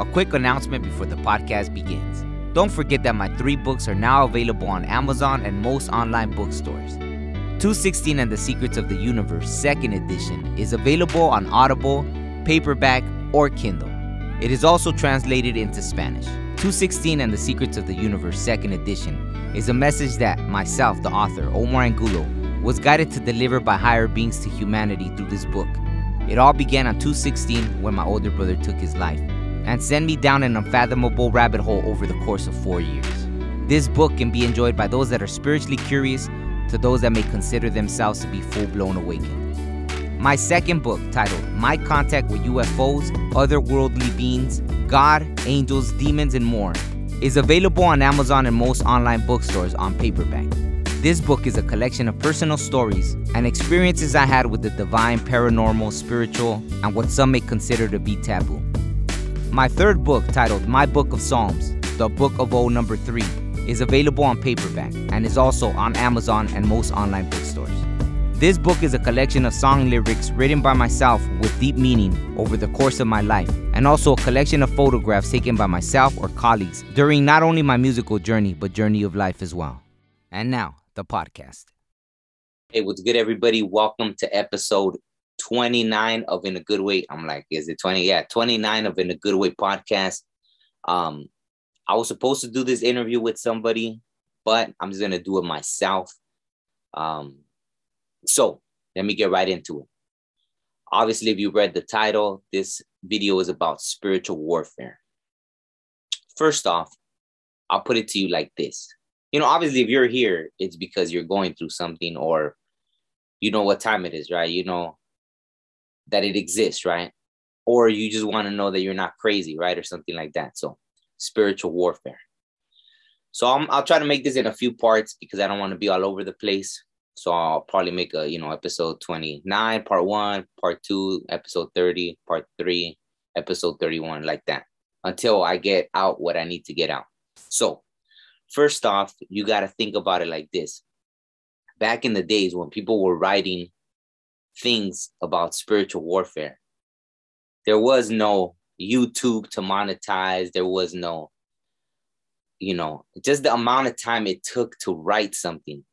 A quick announcement before the podcast begins. Don't forget that my three books are now available on Amazon and most online bookstores. 216 and the Secrets of the Universe, second edition, is available on Audible, paperback, or Kindle. It is also translated into Spanish. 216 and the Secrets of the Universe, second edition, is a message that myself, the author, Omar Angulo, was guided to deliver by higher beings to humanity through this book. It all began on 216 when my older brother took his life and send me down an unfathomable rabbit hole over the course of four years. This book can be enjoyed by those that are spiritually curious to those that may consider themselves to be full blown awakened. My second book, titled My Contact with UFOs, Otherworldly Beings, God, Angels, Demons, and More, is available on Amazon and most online bookstores on paperback. This book is a collection of personal stories and experiences I had with the divine, paranormal, spiritual, and what some may consider to be taboo. My third book, titled My Book of Psalms, The Book of O number 3, is available on paperback and is also on Amazon and most online bookstores. This book is a collection of song lyrics written by myself with deep meaning over the course of my life, and also a collection of photographs taken by myself or colleagues during not only my musical journey, but journey of life as well. And now, the podcast. Hey, what's good, everybody? Welcome to episode 29 of In a Good Way. I'm like, is it 20? Yeah, 29 of In a Good Way podcast. Um, I was supposed to do this interview with somebody, but I'm just gonna do it myself. Um, so let me get right into it. Obviously, if you read the title, this video is about spiritual warfare. First off, I'll put it to you like this you know, obviously, if you're here, it's because you're going through something or you know what time it is, right? You know that it exists, right? Or you just want to know that you're not crazy, right? Or something like that. So, spiritual warfare. So, I'm, I'll try to make this in a few parts because I don't want to be all over the place. So, I'll probably make a, you know, episode 29, part one, part two, episode 30, part three, episode 31, like that until I get out what I need to get out. So, First off, you got to think about it like this. Back in the days when people were writing things about spiritual warfare, there was no YouTube to monetize. There was no, you know, just the amount of time it took to write something,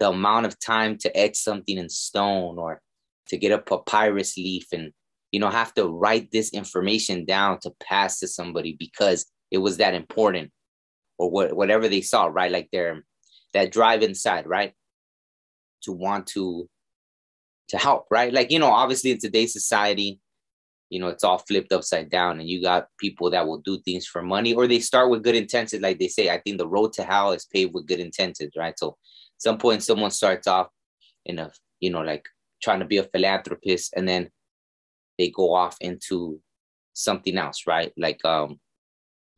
the amount of time to etch something in stone or to get a papyrus leaf and, you know, have to write this information down to pass to somebody because it was that important or what, whatever they saw, right? Like their that drive inside, right? To want to to help, right? Like, you know, obviously in today's society, you know, it's all flipped upside down and you got people that will do things for money or they start with good intentions. Like they say, I think the road to hell is paved with good intentions, right? So some point someone starts off in a, you know, like trying to be a philanthropist and then they go off into something else, right? Like um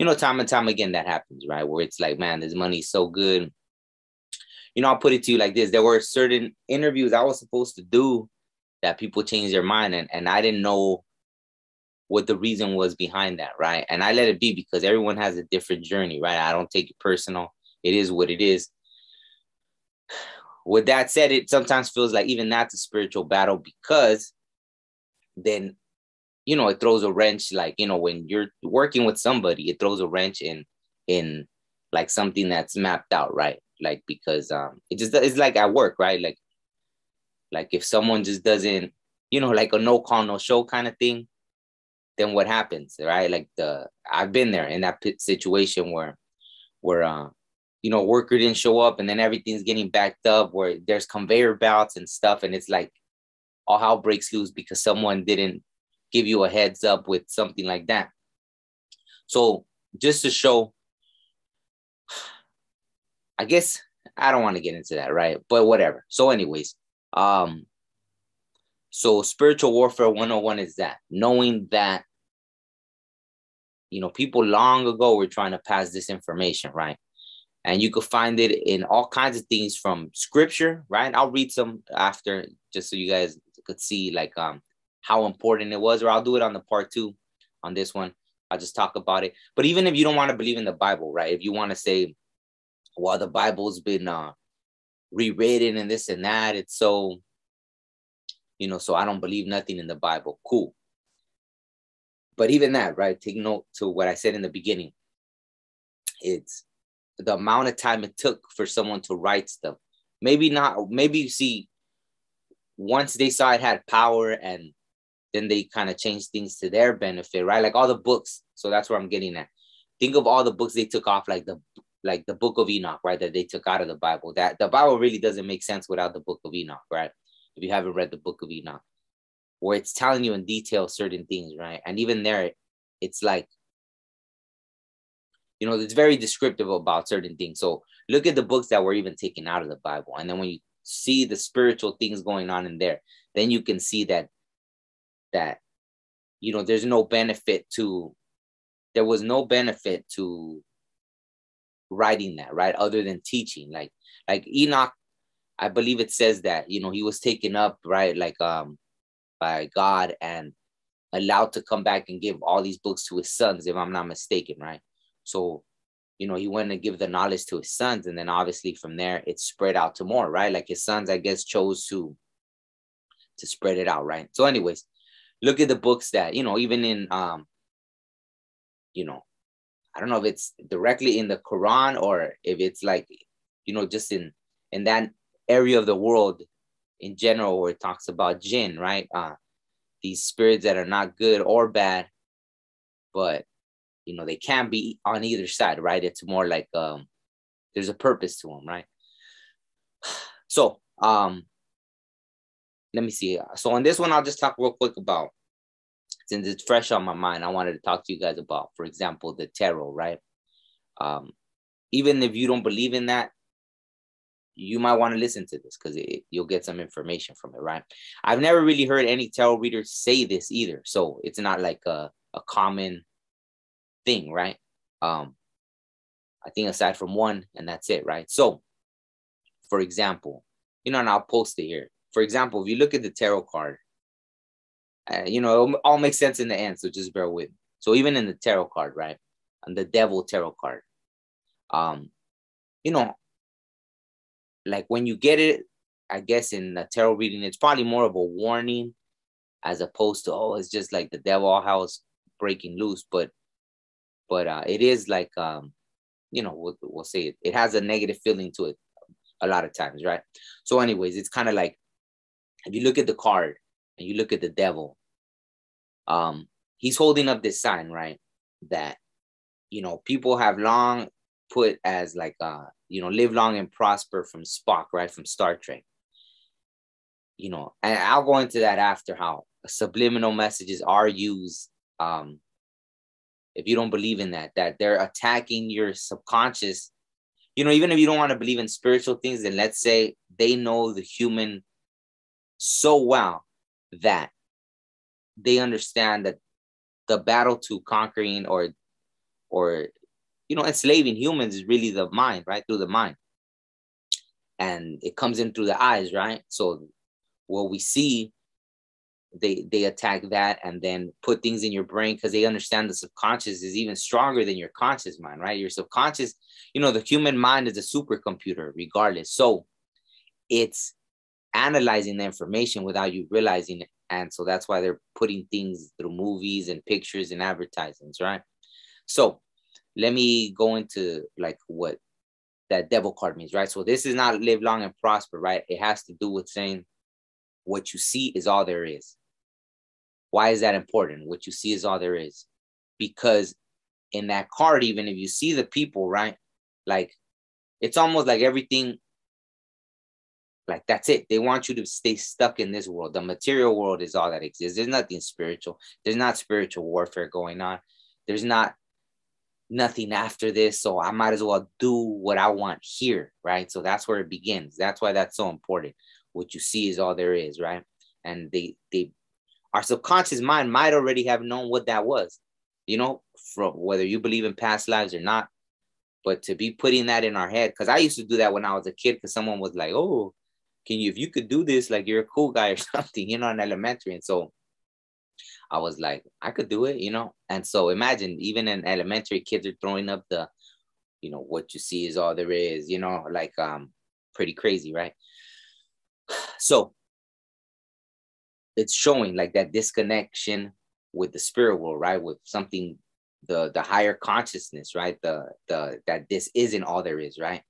you know, time and time again that happens, right? Where it's like, man, this money's so good. You know, I'll put it to you like this. There were certain interviews I was supposed to do that people changed their mind and, and I didn't know what the reason was behind that, right? And I let it be because everyone has a different journey, right? I don't take it personal. It is what it is. With that said, it sometimes feels like even that's a spiritual battle because then you know, it throws a wrench like, you know, when you're working with somebody, it throws a wrench in in like something that's mapped out, right? Like because um it just it's like at work, right? Like like if someone just doesn't, you know, like a no call, no show kind of thing, then what happens, right? Like the I've been there in that situation where where uh you know worker didn't show up and then everything's getting backed up where there's conveyor belts and stuff and it's like all hell breaks loose because someone didn't give you a heads up with something like that. So just to show, I guess I don't want to get into that, right? But whatever. So, anyways, um, so spiritual warfare 101 is that knowing that you know people long ago were trying to pass this information, right? And you could find it in all kinds of things from scripture, right? I'll read some after just so you guys could see like um how important it was, or I'll do it on the part two on this one. I'll just talk about it. But even if you don't want to believe in the Bible, right? If you want to say, well, the Bible's been uh, rewritten and this and that, it's so, you know, so I don't believe nothing in the Bible. Cool. but even that, right? Take note to what I said in the beginning. It's the amount of time it took for someone to write stuff. Maybe not, maybe you see once they saw it had power and then they kind of changed things to their benefit, right? Like all the books. So that's where I'm getting at. Think of all the books they took off, like the like the book of Enoch, right? That they took out of the Bible. That the Bible really doesn't make sense without the book of Enoch, right? If you haven't read the book of Enoch, where it's telling you in detail certain things, right? And even there, it's like, you know, it's very descriptive about certain things. So look at the books that were even taken out of the Bible. And then when you see the spiritual things going on in there, then you can see that that you know there's no benefit to there was no benefit to writing that right? Other than teaching like like enoch i believe it says that you know he was taken up right like um by god and allowed to come back and give all these books to his sons if i'm not mistaken right? So you know he went and give the knowledge to his sons and then obviously from there it spread out to more right? Like his sons i guess chose to to spread it out right? So anyways look at the books that you know even in um you know i don't know if it's directly in the quran or if it's like you know just in in that area of the world in general where it talks about jinn right? Uh these spirits that are not good or bad but you know they can be on either side right? It's more like um there's a purpose to them right? So um let me see. So on this one, I'll just talk real quick about since it's fresh on my mind. I wanted to talk to you guys about, for example, the tarot, right? Um, even if you don't believe in that, you might want to listen to this because you'll get some information from it, right? I've never really heard any tarot readers say this either, so it's not like a, a common thing, right? Um, I think aside from one, and that's it, right? So, for example, you know, and I'll post it here for example, if you look at the tarot card, uh, you know, it all makes sense in the end. So just bear with me. So even in the tarot card, right? And the devil tarot card, um, you know, like when you get it, I guess in the tarot reading, it's probably more of a warning as opposed to, oh, it's just like the devil house breaking loose. But, but uh, it is like, um, you know, we'll, we'll say it, it has a negative feeling to it a lot of times, right? So anyways, it's kind of like if you look at the card and you look at the devil, um, he's holding up this sign, right? That you know people have long put as like uh, you know, live long and prosper from Spock, right? From Star Trek. You know, and I'll go into that after how subliminal messages are used. Um, if you don't believe in that, that they're attacking your subconscious. You know, even if you don't want to believe in spiritual things, then let's say they know the human so well that they understand that the battle to conquering or or you know enslaving humans is really the mind right? Through the mind. And it comes in through the eyes right? So what we see they they attack that and then put things in your brain because they understand the subconscious is even stronger than your conscious mind right? Your subconscious you know the human mind is a supercomputer regardless. So it's analyzing the information without you realizing it. And so that's why they're putting things through movies and pictures and advertisements, right? So let me go into like what that devil card means, right? So this is not live long and prosper, right? It has to do with saying what you see is all there is. Why is that important? What you see is all there is. Because in that card, even if you see the people, right? Like it's almost like everything like that's it. They want you to stay stuck in this world. The material world is all that exists. There's nothing spiritual. There's not spiritual warfare going on. There's not nothing after this. So I might as well do what I want here, right? So that's where it begins. That's why that's so important. What you see is all there is, right? And they they our subconscious mind might already have known what that was, you know, from whether you believe in past lives or not. But to be putting that in our head, because I used to do that when I was a kid, because someone was like, "Oh, can you if you could do this like you're a cool guy or something you know in elementary and so i was like i could do it you know and so imagine even in elementary kids are throwing up the you know what you see is all there is you know like um pretty crazy right so it's showing like that disconnection with the spirit world, right? With something the the higher consciousness, right? The the that this isn't all there is, right?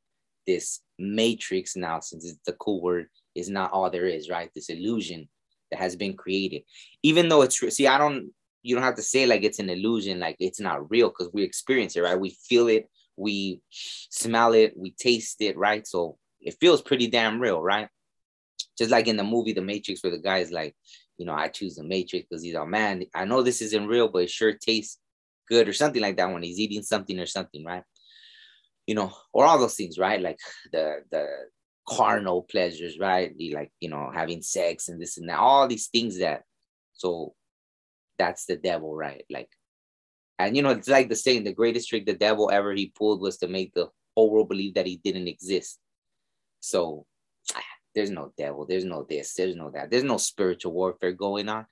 This matrix now, since it's the cool word, is not all there is, right? This illusion that has been created, even though it's see, I don't. You don't have to say like it's an illusion, like it's not real, because we experience it, right? We feel it, we smell it, we taste it, right? So it feels pretty damn real, right? Just like in the movie The Matrix, where the guy is like, you know, I choose the Matrix because he's a man. I know this isn't real, but it sure tastes good or something like that when he's eating something or something, right? You know, or all those things, right? Like the the carnal pleasures, right? like, you know, having sex and this and that, all these things that so that's the devil, right? Like, and you know, it's like the saying, the greatest trick the devil ever he pulled was to make the whole world believe that he didn't exist. So there's no devil, there's no this, there's no that, there's no spiritual warfare going on.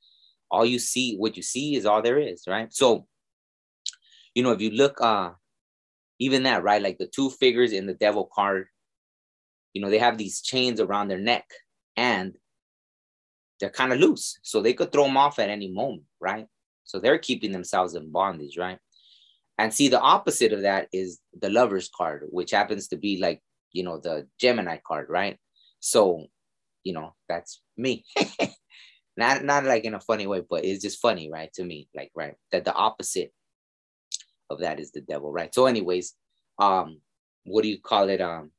All you see, what you see is all there is, right? So you know, if you look, uh, even that, right? Like the two figures in the devil card, you know, they have these chains around their neck and they're kind of loose. So they could throw them off at any moment, right? So they're keeping themselves in bondage, right? And see, the opposite of that is the lover's card, which happens to be like, you know, the Gemini card, right? So, you know, that's me. not not like in a funny way, but it's just funny, right? To me, like, right, that the opposite of that is the devil, right? So, anyways, um, what do you call it? Um,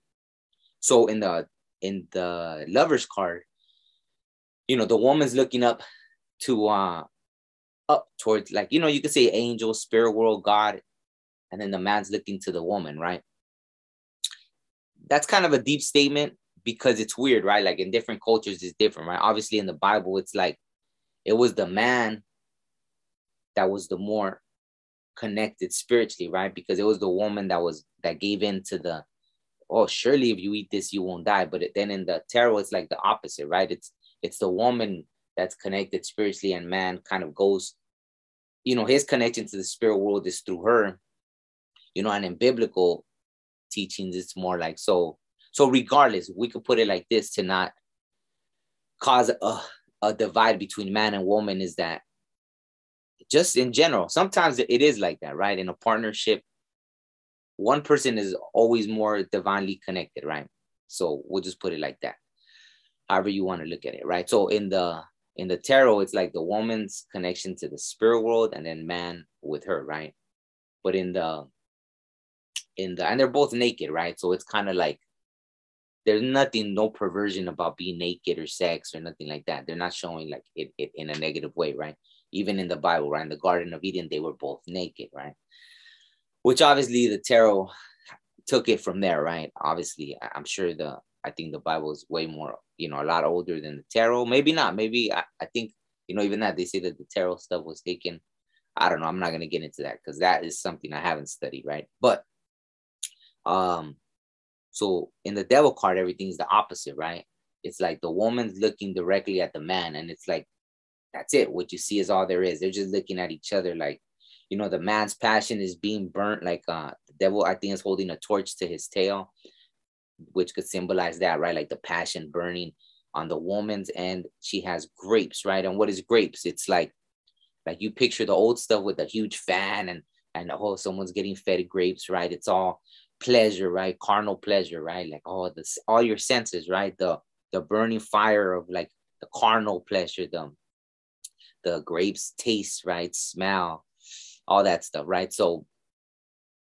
so in the in the lover's card, you know, the woman's looking up to uh up towards like you know you could say angel, spirit world, God, and then the man's looking to the woman, right? That's kind of a deep statement because it's weird, right? Like in different cultures, it's different, right? Obviously, in the Bible, it's like it was the man that was the more connected spiritually, right? Because it was the woman that was that gave in to the, oh, surely if you eat this, you won't die. But then in the tarot, it's like the opposite, right? It's it's the woman that's connected spiritually, and man kind of goes, you know, his connection to the spirit world is through her, you know, and in biblical teachings, it's more like so. So regardless, we could put it like this to not cause a, a divide between man and woman is that just in general, sometimes it is like that, right? In a partnership, one person is always more divinely connected, right? So we'll just put it like that. However you want to look at it, right? So in the in the tarot, it's like the woman's connection to the spirit world and then man with her, right? But in the in the and they're both naked, right? So it's kind of like there's nothing, no perversion about being naked or sex or nothing like that. They're not showing like it, it in a negative way, right? Even in the Bible, right? In the Garden of Eden, they were both naked, right? Which obviously the tarot took it from there, right? Obviously, I'm sure the I think the Bible is way more, you know, a lot older than the tarot. Maybe not. Maybe I, I think, you know, even that they say that the tarot stuff was taken. I don't know. I'm not gonna get into that because that is something I haven't studied, right? But um, so in the devil card, everything's the opposite, right? It's like the woman's looking directly at the man, and it's like that's it. What you see is all there is. They're just looking at each other like, you know, the man's passion is being burnt. Like uh, the devil, I think, is holding a torch to his tail, which could symbolize that, right? Like the passion burning on the woman's end. She has grapes, right? And what is grapes? It's like, like you picture the old stuff with a huge fan and and oh, someone's getting fed grapes, right? It's all pleasure, right? Carnal pleasure, right? Like oh, this all your senses, right? The the burning fire of like the carnal pleasure, the the grapes taste, right? Smell, all that stuff, right? So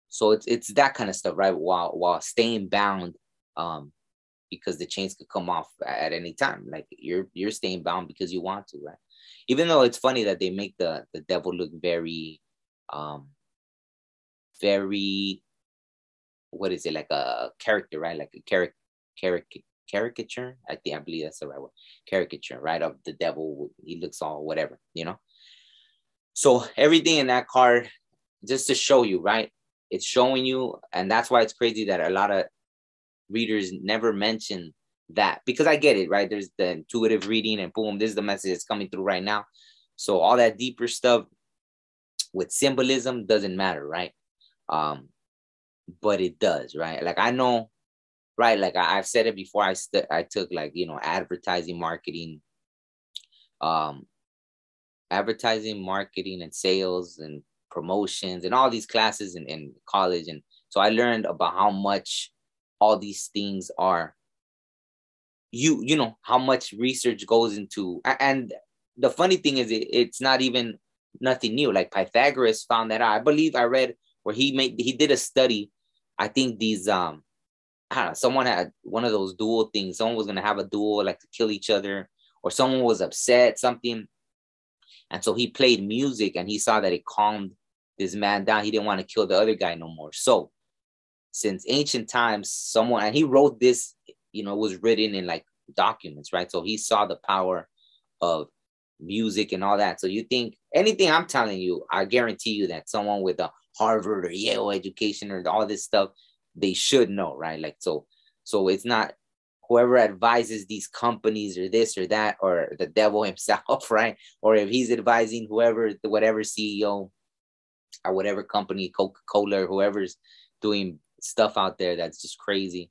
so it's it's that kind of stuff, right? While while staying bound, um, because the chains could come off at any time. Like you're you're staying bound because you want to, right? Even though it's funny that they make the the devil look very um very what is it like a character, right? Like a character character caricature. I think I believe that's the right word. Caricature, right? Of the devil. He looks all whatever, you know. So everything in that card, just to show you, right? It's showing you, and that's why it's crazy that a lot of readers never mention that because I get it, right? There's the intuitive reading, and boom, this is the message that's coming through right now. So all that deeper stuff with symbolism doesn't matter, right? Um, but it does, right? Like I know right like I, have said it before i st- i took like you know advertising marketing um advertising, marketing, and sales and promotions and all these classes in, in college. And so I learned about how much all these things are you you know how much research goes into and the funny thing is it, it's not even nothing new like pythagoras found that out. i believe i read where he made he did a study i think these um I don't know, someone had one of those duel things someone was going to have a duel like to kill each other or someone was upset something and so he played music and he saw that it calmed this man down he didn't want to kill the other guy no more so since ancient times someone and he wrote this you know, was written in like documents, right? So he saw the power of music and all that. So you think anything I'm telling you, I guarantee you that someone with a Harvard or Yale education or all this stuff, they should know, right? Like so, so it's not whoever advises these companies or this or that or the devil himself, right? Or if he's advising whoever, the whatever CEO or whatever company, Coca Cola, or whoever's doing stuff out there that's just crazy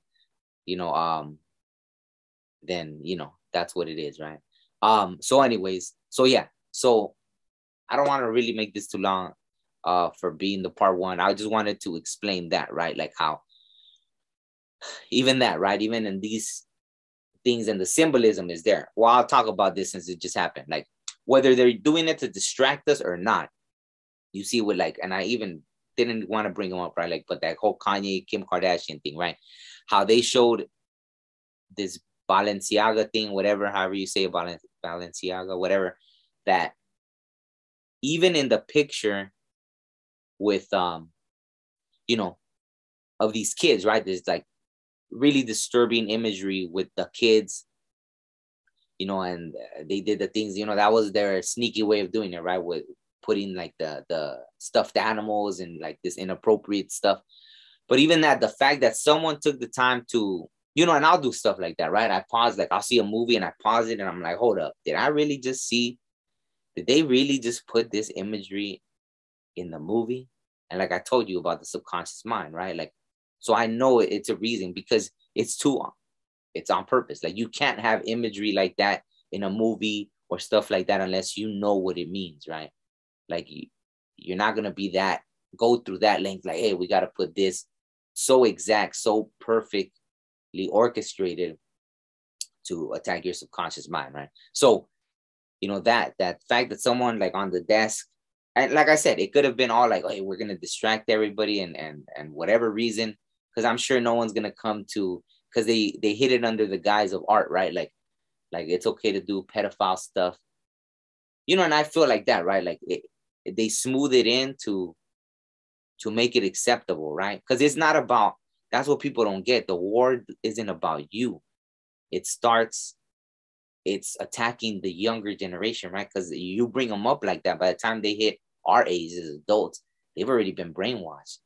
you know, um, then you know that's what it is, right? Um, so anyways, so yeah, so I don't want to really make this too long uh for being the part one. I just wanted to explain that, right? Like how even that, right? Even in these things and the symbolism is there. Well, I'll talk about this since it just happened. Like whether they're doing it to distract us or not, you see what like, and I even didn't want to bring them up, right? Like, but that whole Kanye Kim Kardashian thing, right? how they showed this Balenciaga thing, whatever, however you say Balenciaga, whatever, that even in the picture with, um, you know, of these kids, right? There's like really disturbing imagery with the kids, you know, and they did the things, you know, that was their sneaky way of doing it, right? With putting like the the stuffed animals and like this inappropriate stuff but even that, the fact that someone took the time to, you know, and I'll do stuff like that, right? I pause, like I'll see a movie and I pause it and I'm like, hold up, did I really just see? Did they really just put this imagery in the movie? And like I told you about the subconscious mind, right? Like, so I know it's a reason because it's too, it's on purpose. Like you can't have imagery like that in a movie or stuff like that unless you know what it means, right? Like you, you're not gonna be that go through that length. Like, hey, we got to put this so exact, so perfectly orchestrated to attack your subconscious mind, right? So, you know, that that fact that someone like on the desk, and like I said, it could have been all like, hey, we're gonna distract everybody and and and whatever reason, because I'm sure no one's gonna come to because they they hid it under the guise of art, right? Like, like it's okay to do pedophile stuff, you know, and I feel like that, right? Like it, they smooth it in to to make it acceptable, right? Because it's not about that's what people don't get. The war isn't about you. It starts, it's attacking the younger generation, right? Because you bring them up like that. By the time they hit our age as adults, they've already been brainwashed.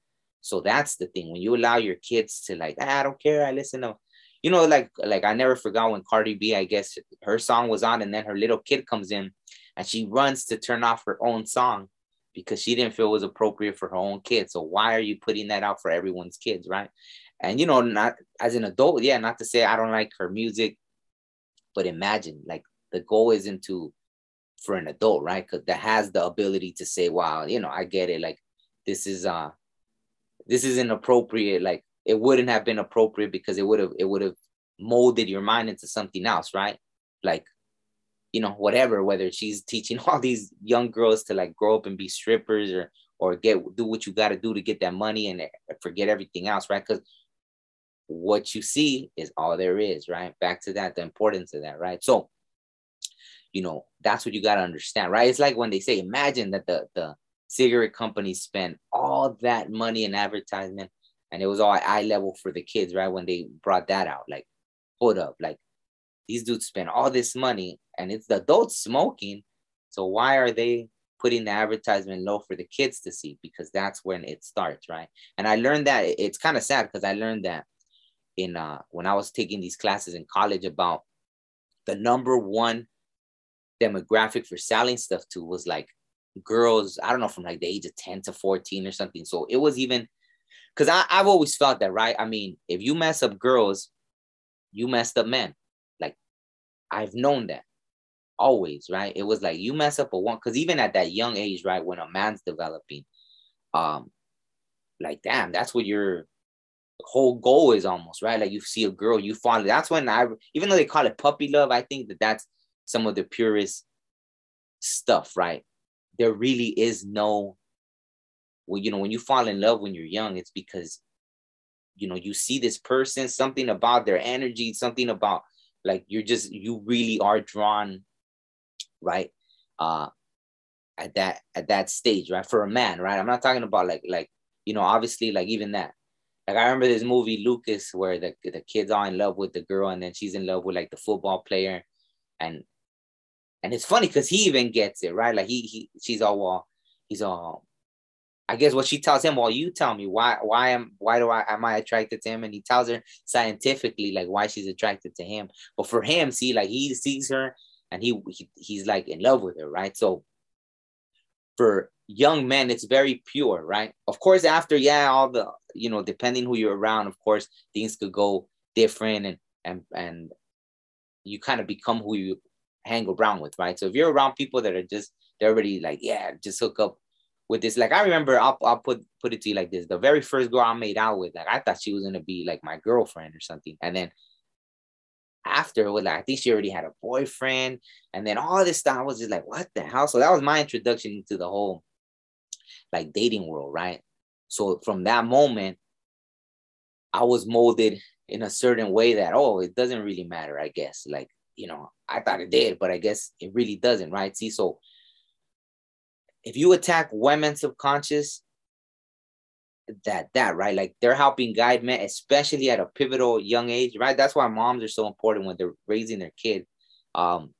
So that's the thing. When you allow your kids to like, ah, I don't care, I listen to, you know, like like I never forgot when Cardi B, I guess her song was on, and then her little kid comes in and she runs to turn off her own song because she didn't feel it was appropriate for her own kid. So why are you putting that out for everyone's kids, right? And you know, not as an adult, yeah, not to say I don't like her music, but imagine like the goal isn't to for an adult, right? Because that has the ability to say, wow, you know, I get it. Like this is uh this isn't appropriate Like it wouldn't have been appropriate because it would have it would have molded your mind into something else, right? Like you know whatever whether she's teaching all these young girls to like grow up and be strippers or or get do what you got to do to get that money and eh, forget everything else right? Because what you see is all there is right? Back to that the importance of that right? So you know that's what you got to understand right? It's like when they say imagine that the the cigarette companies spend all that money in advertisement and it was all eye level for the kids right when they brought that out like hold up like these dudes spend all this money and it's the adults smoking. So why are they putting the advertisement low for the kids to see? Because that's when it starts, right? And I learned that it's kind of sad because I learned that in uh when I was taking these classes in college about the number one demographic for selling stuff to was like girls, I don't know, from like the age of 10 to 14 or something. So it was even because I've always felt that, right? I mean, if you mess up girls, you messed up men. Like I've known that. always, right? It was like you mess up a one because even at that young age, right, when a man's developing, um, like damn, that's what your whole goal is almost, right? Like you see a girl, you fall. That's when I, even though they call it puppy love, I think that that's some of the purest stuff, right? There really is no, well, you know, when you fall in love when you're young, it's because, you know, you see this person, something about their energy, something about like you're just, you really are drawn right? Uh, at that at that stage, right? For a man, right? I'm not talking about like like you know, obviously like even that. Like I remember this movie Lucas where the the kid's are in love with the girl and then she's in love with like the football player, and and it's funny because he even gets it right. Like he he she's all well, he's all. I guess what she tells him, well, you tell me why why am why do I am I attracted to him? And he tells her scientifically like why she's attracted to him. But for him, see, like he sees her and he, he he's like in love with her, right? So for young men, it's very pure, right? Of course, after yeah, all the you know, depending who you're around, of course, things could go different and and and you kind of become who you hang around with, right? So if you're around people that are just they're already like, yeah, just hook up with this. Like I remember, I'll I'll put put it to you like this: the very first girl I made out with, like I thought she was gonna be like my girlfriend or something, and then after with like I think she already had a boyfriend, and then all this stuff I was just like, what the hell? So that was my introduction into the whole like dating world, right? So from that moment, I was molded in a certain way that oh, it doesn't really matter, I guess. Like, you know, I thought it did, but I guess it really doesn't, right? See, so if you attack women's subconscious, that that right? Like they're helping guide men especially at a pivotal young age right? That's why moms are so important when they're raising their kid. Um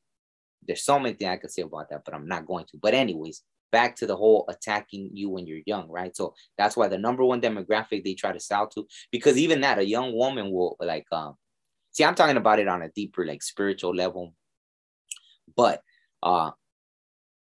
there's so many things i could say about that but i'm not going to. But anyways back to the whole attacking you when you're young right? So that's why the number one demographic they try to sell to because even that a young woman will like um see i'm talking about it on a deeper like spiritual level but uh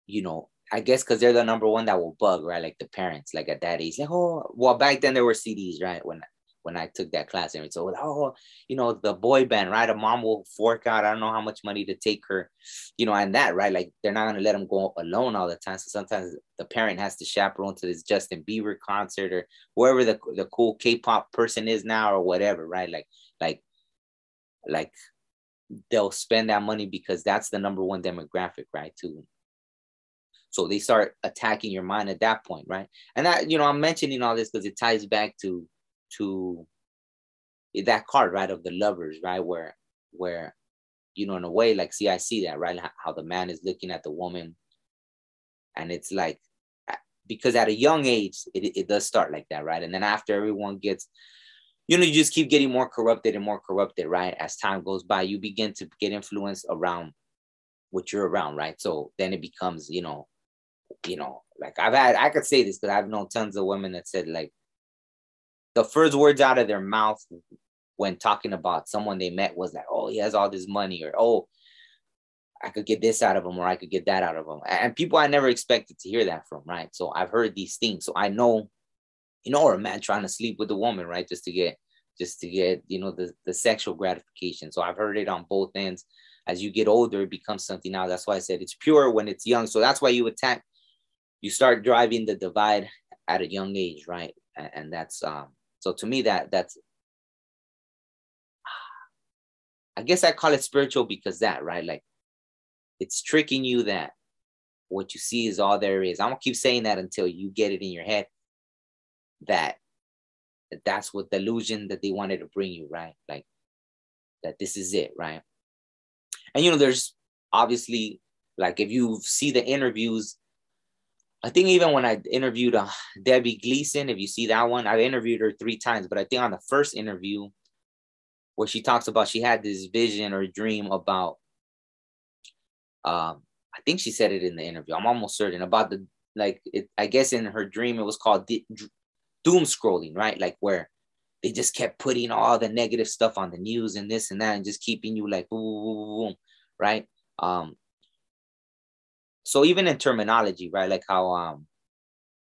you know I guess because they're the number one that will bug, right? Like the parents, like at that age, like oh, well, back then there were CDs, right? When when I took that class, and so oh, you know, the boy band, right? A mom will fork out, I don't know how much money to take her, you know, and that, right? Like they're not gonna let them go alone all the time. So sometimes the parent has to chaperone to this Justin Bieber concert or wherever the the cool K-pop person is now or whatever, right? Like like like they'll spend that money because that's the number one demographic, right? To so they start attacking your mind at that point, right? And that, you know, I'm mentioning all this because it ties back to to that card, right, of the lovers, right? Where where, you know, in a way, like, see, I see that, right? How the man is looking at the woman. And it's like, because at a young age, it, it does start like that, right? And then after everyone gets, you know, you just keep getting more corrupted and more corrupted, right? As time goes by, you begin to get influenced around what you're around, right? So then it becomes, you know, you know, like I've had, I could say this because I've known tons of women that said like the first words out of their mouth when talking about someone they met was like, oh, he has all this money, or oh, I could get this out of him, or I could get that out of him. And people I never expected to hear that from, right? So I've heard these things. So I know, you know, or a man trying to sleep with a woman, right? Just to get, just to get, you know, the, the sexual gratification. So I've heard it on both ends. As you get older, it becomes something now. That's why I said it's pure when it's young. So that's why you attack you start driving the divide at a young age, right? And, and that's um so to me that that's I guess I call it spiritual because that, right? Like it's tricking you that what you see is all there is. I'm gonna keep saying that until you get it in your head that, that that's what the illusion that they wanted to bring you, right? Like that this is it, right? And you know, there's obviously like if you see the interviews I think even when I interviewed uh, Debbie Gleason, if you see that one, I've interviewed her three times. But I think on the first interview, where she talks about she had this vision or dream about, um, I think she said it in the interview. I'm almost certain about the like. It, I guess in her dream it was called doom scrolling, right? Like where they just kept putting all the negative stuff on the news and this and that, and just keeping you like boom, boom, boom, boom right? Um, so even in terminology right like how um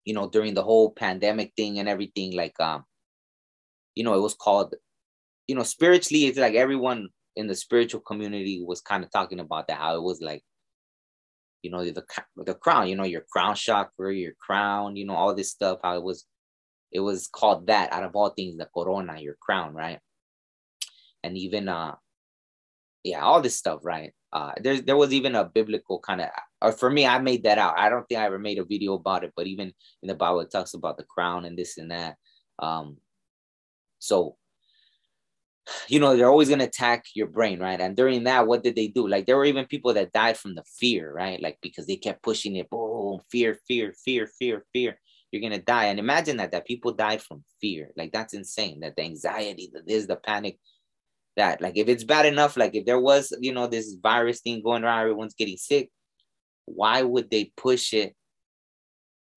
you know during the whole pandemic thing and everything like um you know it was called you know spiritually it's like everyone in the spiritual community was kind of talking about that how it was like you know, the the crown, you know, your crown chakra, your crown, you know, all this stuff. How it was, it was called that out of all things, the corona, your crown, right? And even uh, yeah, all this stuff, right? Uh, there there was even a biblical kind of, or for me, I made that out. I don't think I ever made a video about it, but even in the Bible, it talks about the crown and this and that. Um, so you know they're always going to attack your brain right and during that what did they do like there were even people that died from the fear right like because they kept pushing it boom fear fear fear fear fear you're to die and imagine that that people died from fear like that's insane that the anxiety that is the panic that like if it's bad enough like if there was you know this virus thing going around everyone's getting sick why would they push it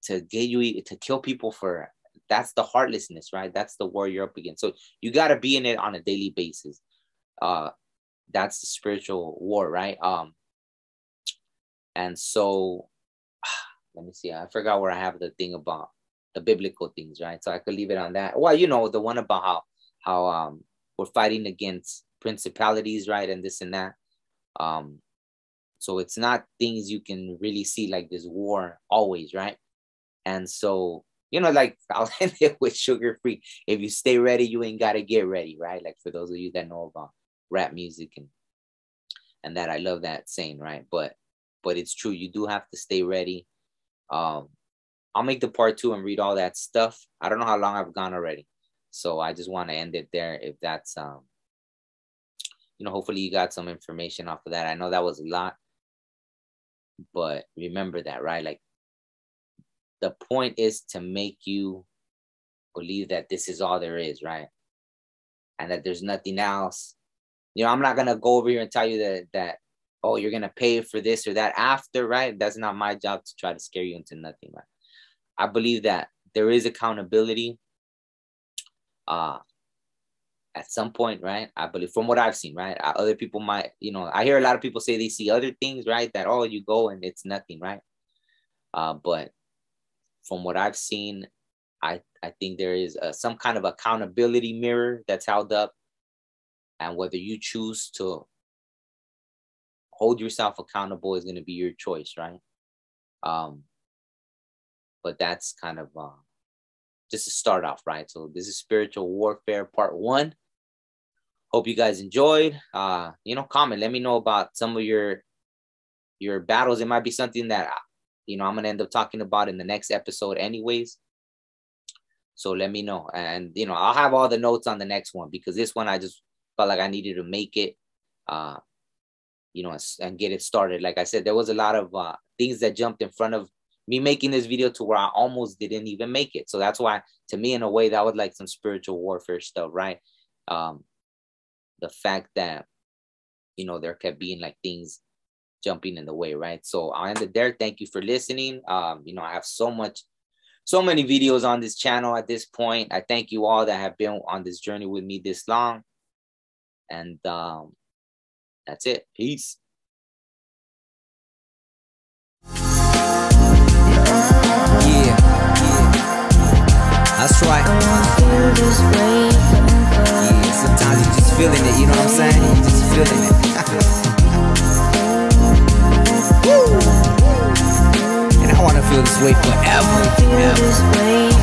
to get you to kill people for that's the heartlessness, right? That's the war you're up against. So you got to be in it on a daily basis. Uh, that's the spiritual war, right? Um, and so let me see. I forgot where I have the thing about the biblical things, right? So I could leave it on that. Well, you know, the one about how how um we're fighting against principalities, right, and this and that. Um, so it's not things you can really see like this war always, right? And so you know, like I'll end it with Suga Free. If you stay ready, you ain't gotta get ready, right? Like for those of you that know about rap music and and that I love that saying, right? But but it's true, you do have to stay ready. Um, I'll make the part two and read all that stuff. I don't know how long I've gone already. So I just want to end it there if that's um you know, hopefully you got some information off of that. I know that was a lot, but remember that, right? Like the point is to make you believe that this is all there is, right? And that there's nothing else. You know, I'm not gonna go over here and tell you that that oh you're gonna pay for this or that after, right? That's not my job to try to scare you into nothing, right? I believe that there is accountability. Uh at some point, right? I believe from what I've seen, right? Other people might, you know, I hear a lot of people say they see other things, right? That oh, you go and it's nothing, right? Uh, but from what I've seen, I, I think there is a, some kind of accountability mirror that's held up. And whether you choose to hold yourself accountable is going to be your choice, right? Um, but that's kind of uh, just to start off, right? So this is spiritual warfare part one. Hope you guys enjoyed. Uh, you know, comment. Let me know about some of your your battles. It might be something that you know, I'm gonna end up talking about in the next episode, anyways. So let me know, and you know, I'll have all the notes on the next one because this one I just felt like I needed to make it, uh, you know, and get it started. Like I said, there was a lot of uh, things that jumped in front of me making this video to where I almost didn't even make it. So that's why, to me, in a way, that was like some spiritual warfare stuff, right? Um, the fact that you know there kept being like things jumping in the way, right? So I'll end it there. Thank you for listening. Um, you know, I have so much, so many videos on this channel at this point. I thank you all that have been on this journey with me this long. And um, that's it. Peace. Yeah, yeah. That's right. Yeah, sometimes you're just feeling it, you know what I'm saying? You just feeling it. And I wanna feel this way forever. forever.